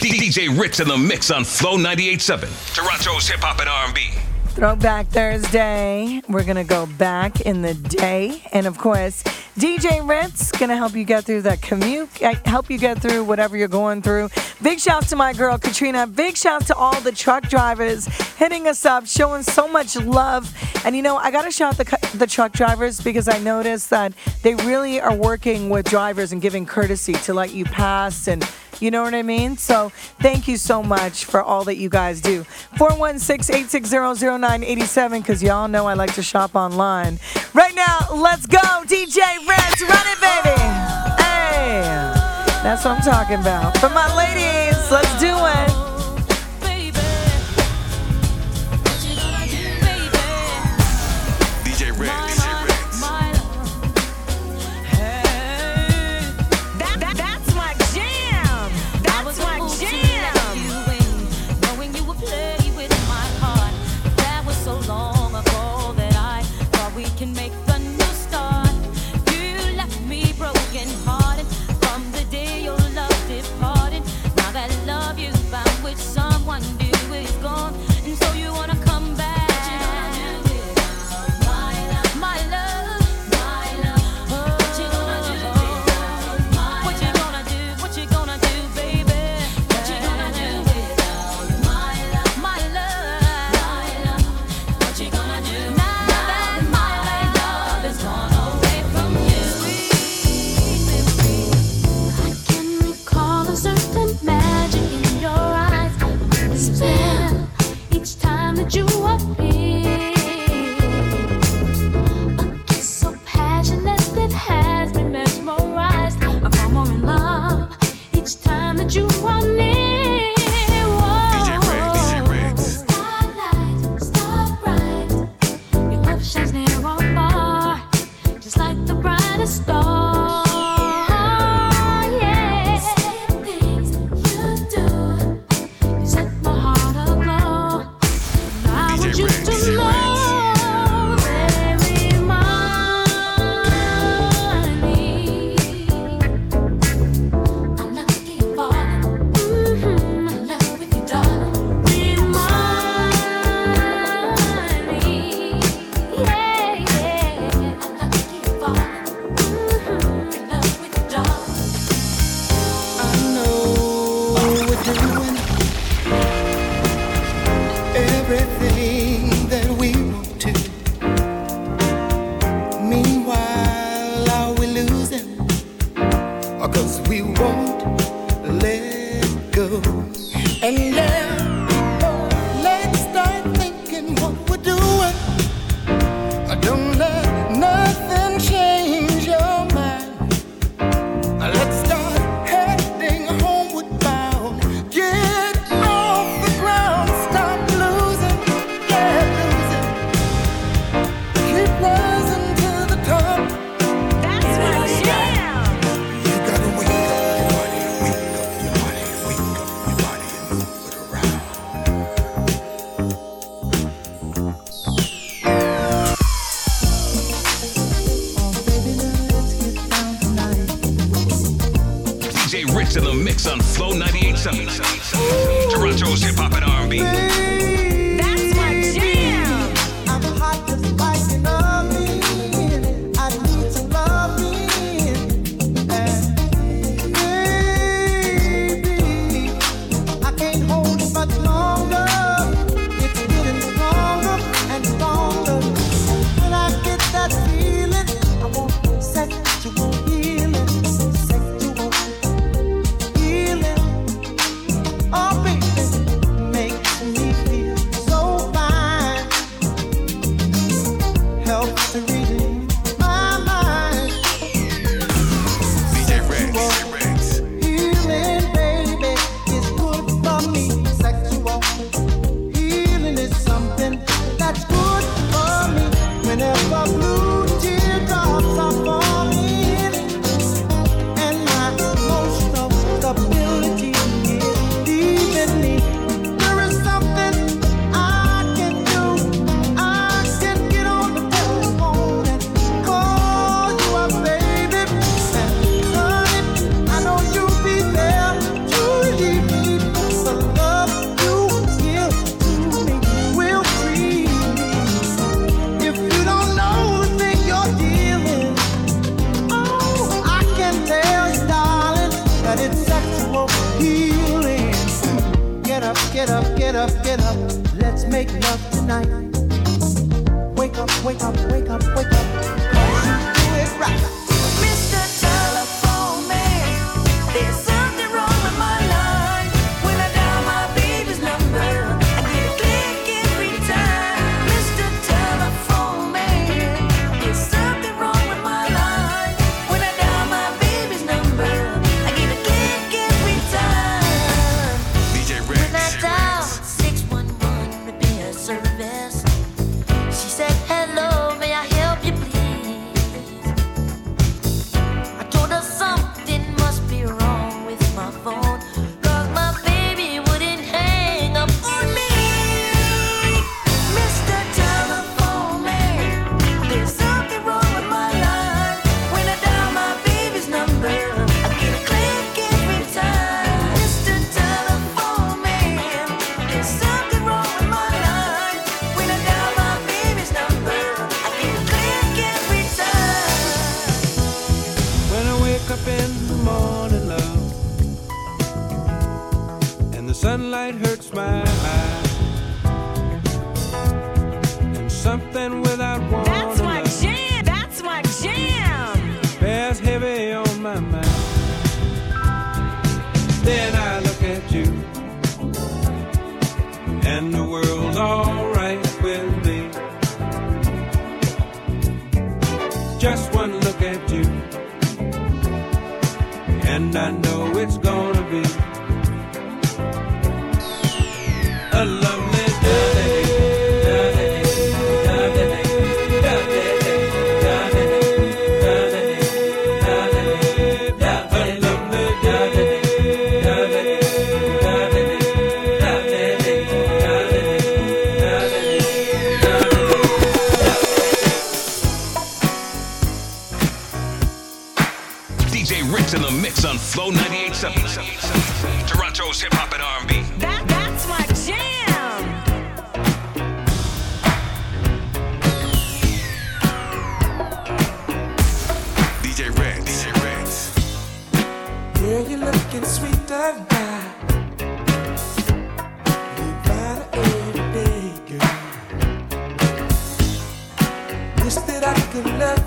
DJ Ritz in the mix on Flow 98.7, Toronto's hip hop and R&B. Throwback Thursday. We're gonna go back in the day, and of course, DJ Ritz gonna help you get through that commute, eh, help you get through whatever you're going through. Big shout to my girl Katrina. Big shout to all the truck drivers hitting us up, showing so much love. And you know, I gotta shout the the truck drivers because I noticed that they really are working with drivers and giving courtesy to let you pass and you know what I mean? So thank you so much for all that you guys do. 416-860-0987, because y'all know I like to shop online. Right now, let's go. DJ Ritz, run it, baby. Hey. That's what I'm talking about. For my ladies. wake up. na na Toronto's hip hop and R&B. That, that's my jam. DJ Red, DJ Red. Yeah, you're looking sweet tonight. You gotta eat girl. Wish that I could love.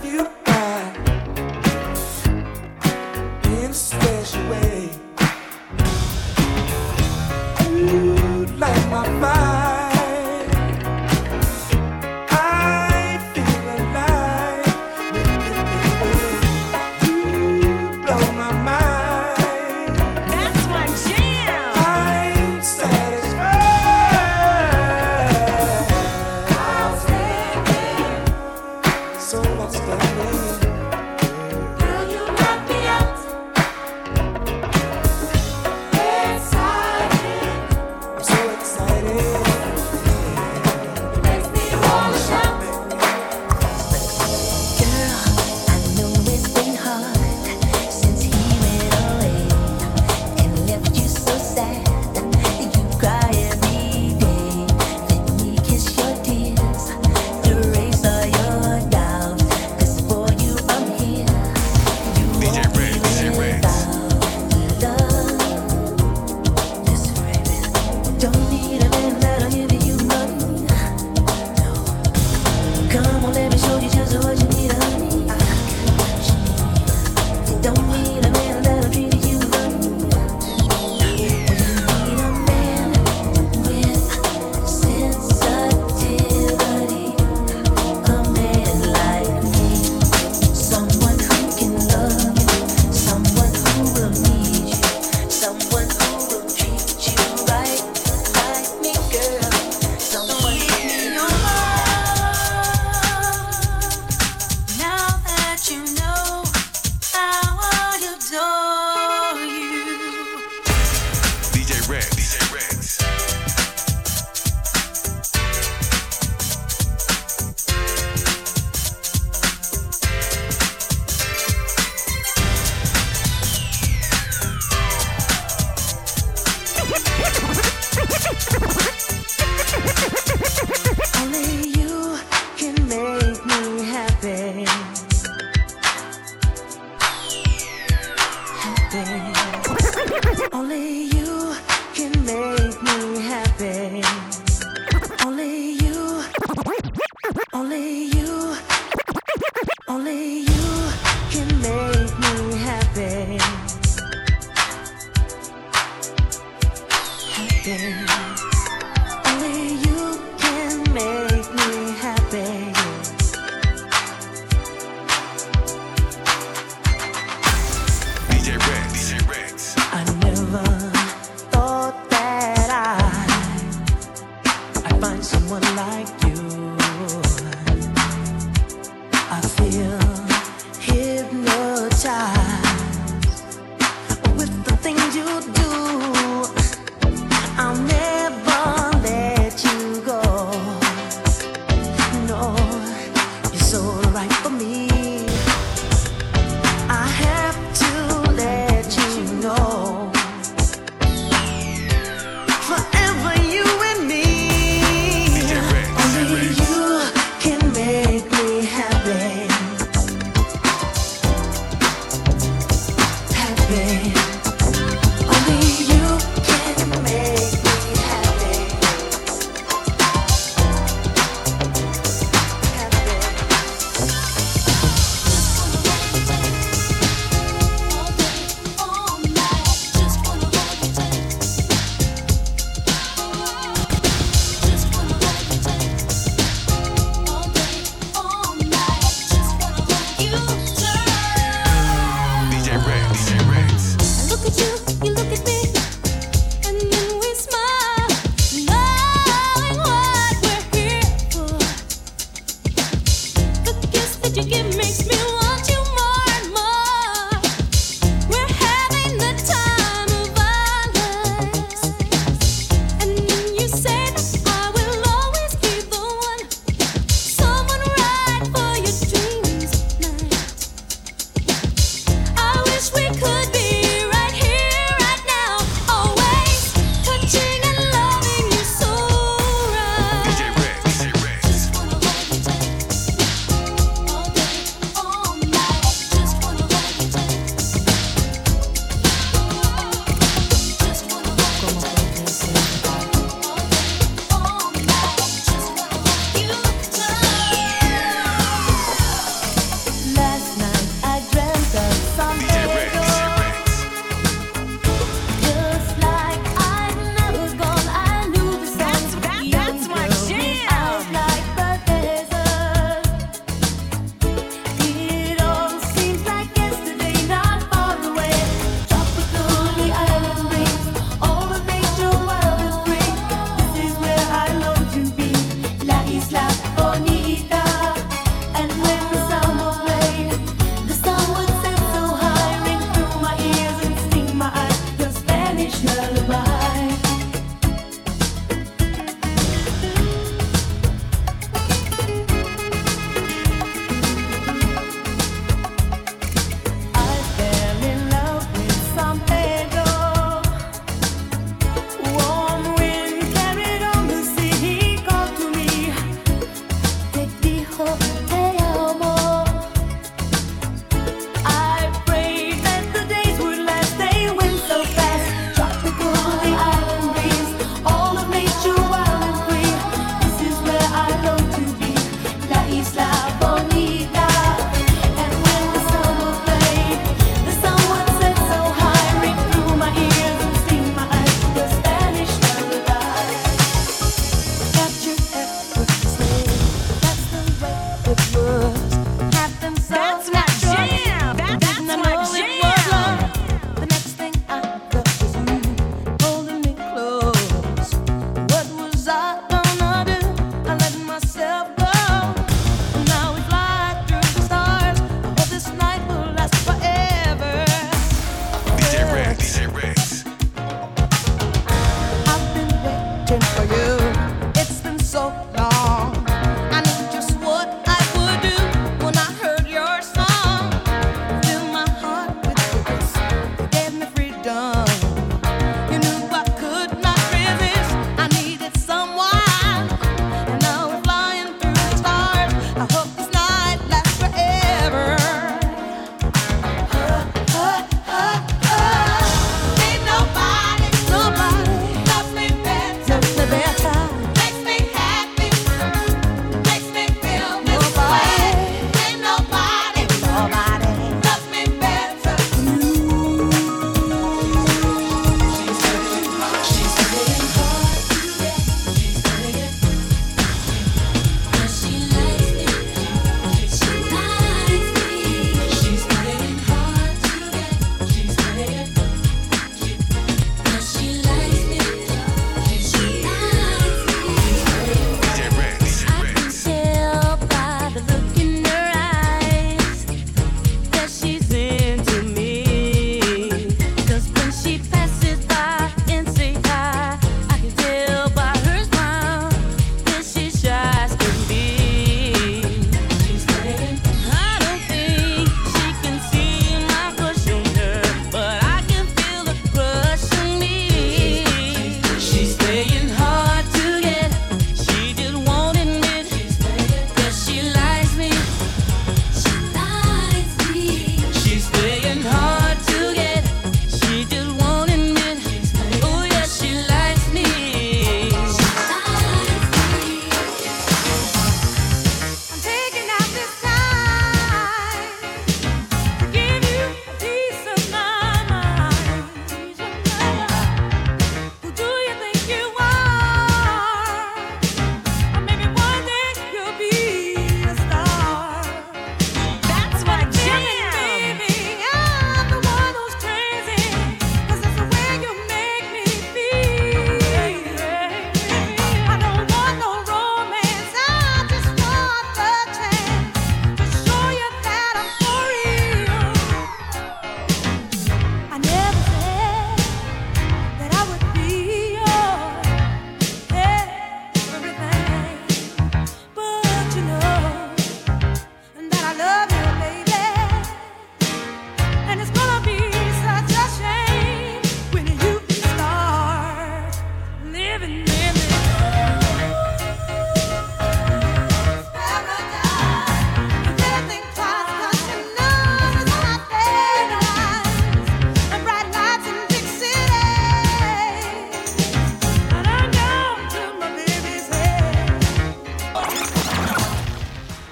so much better.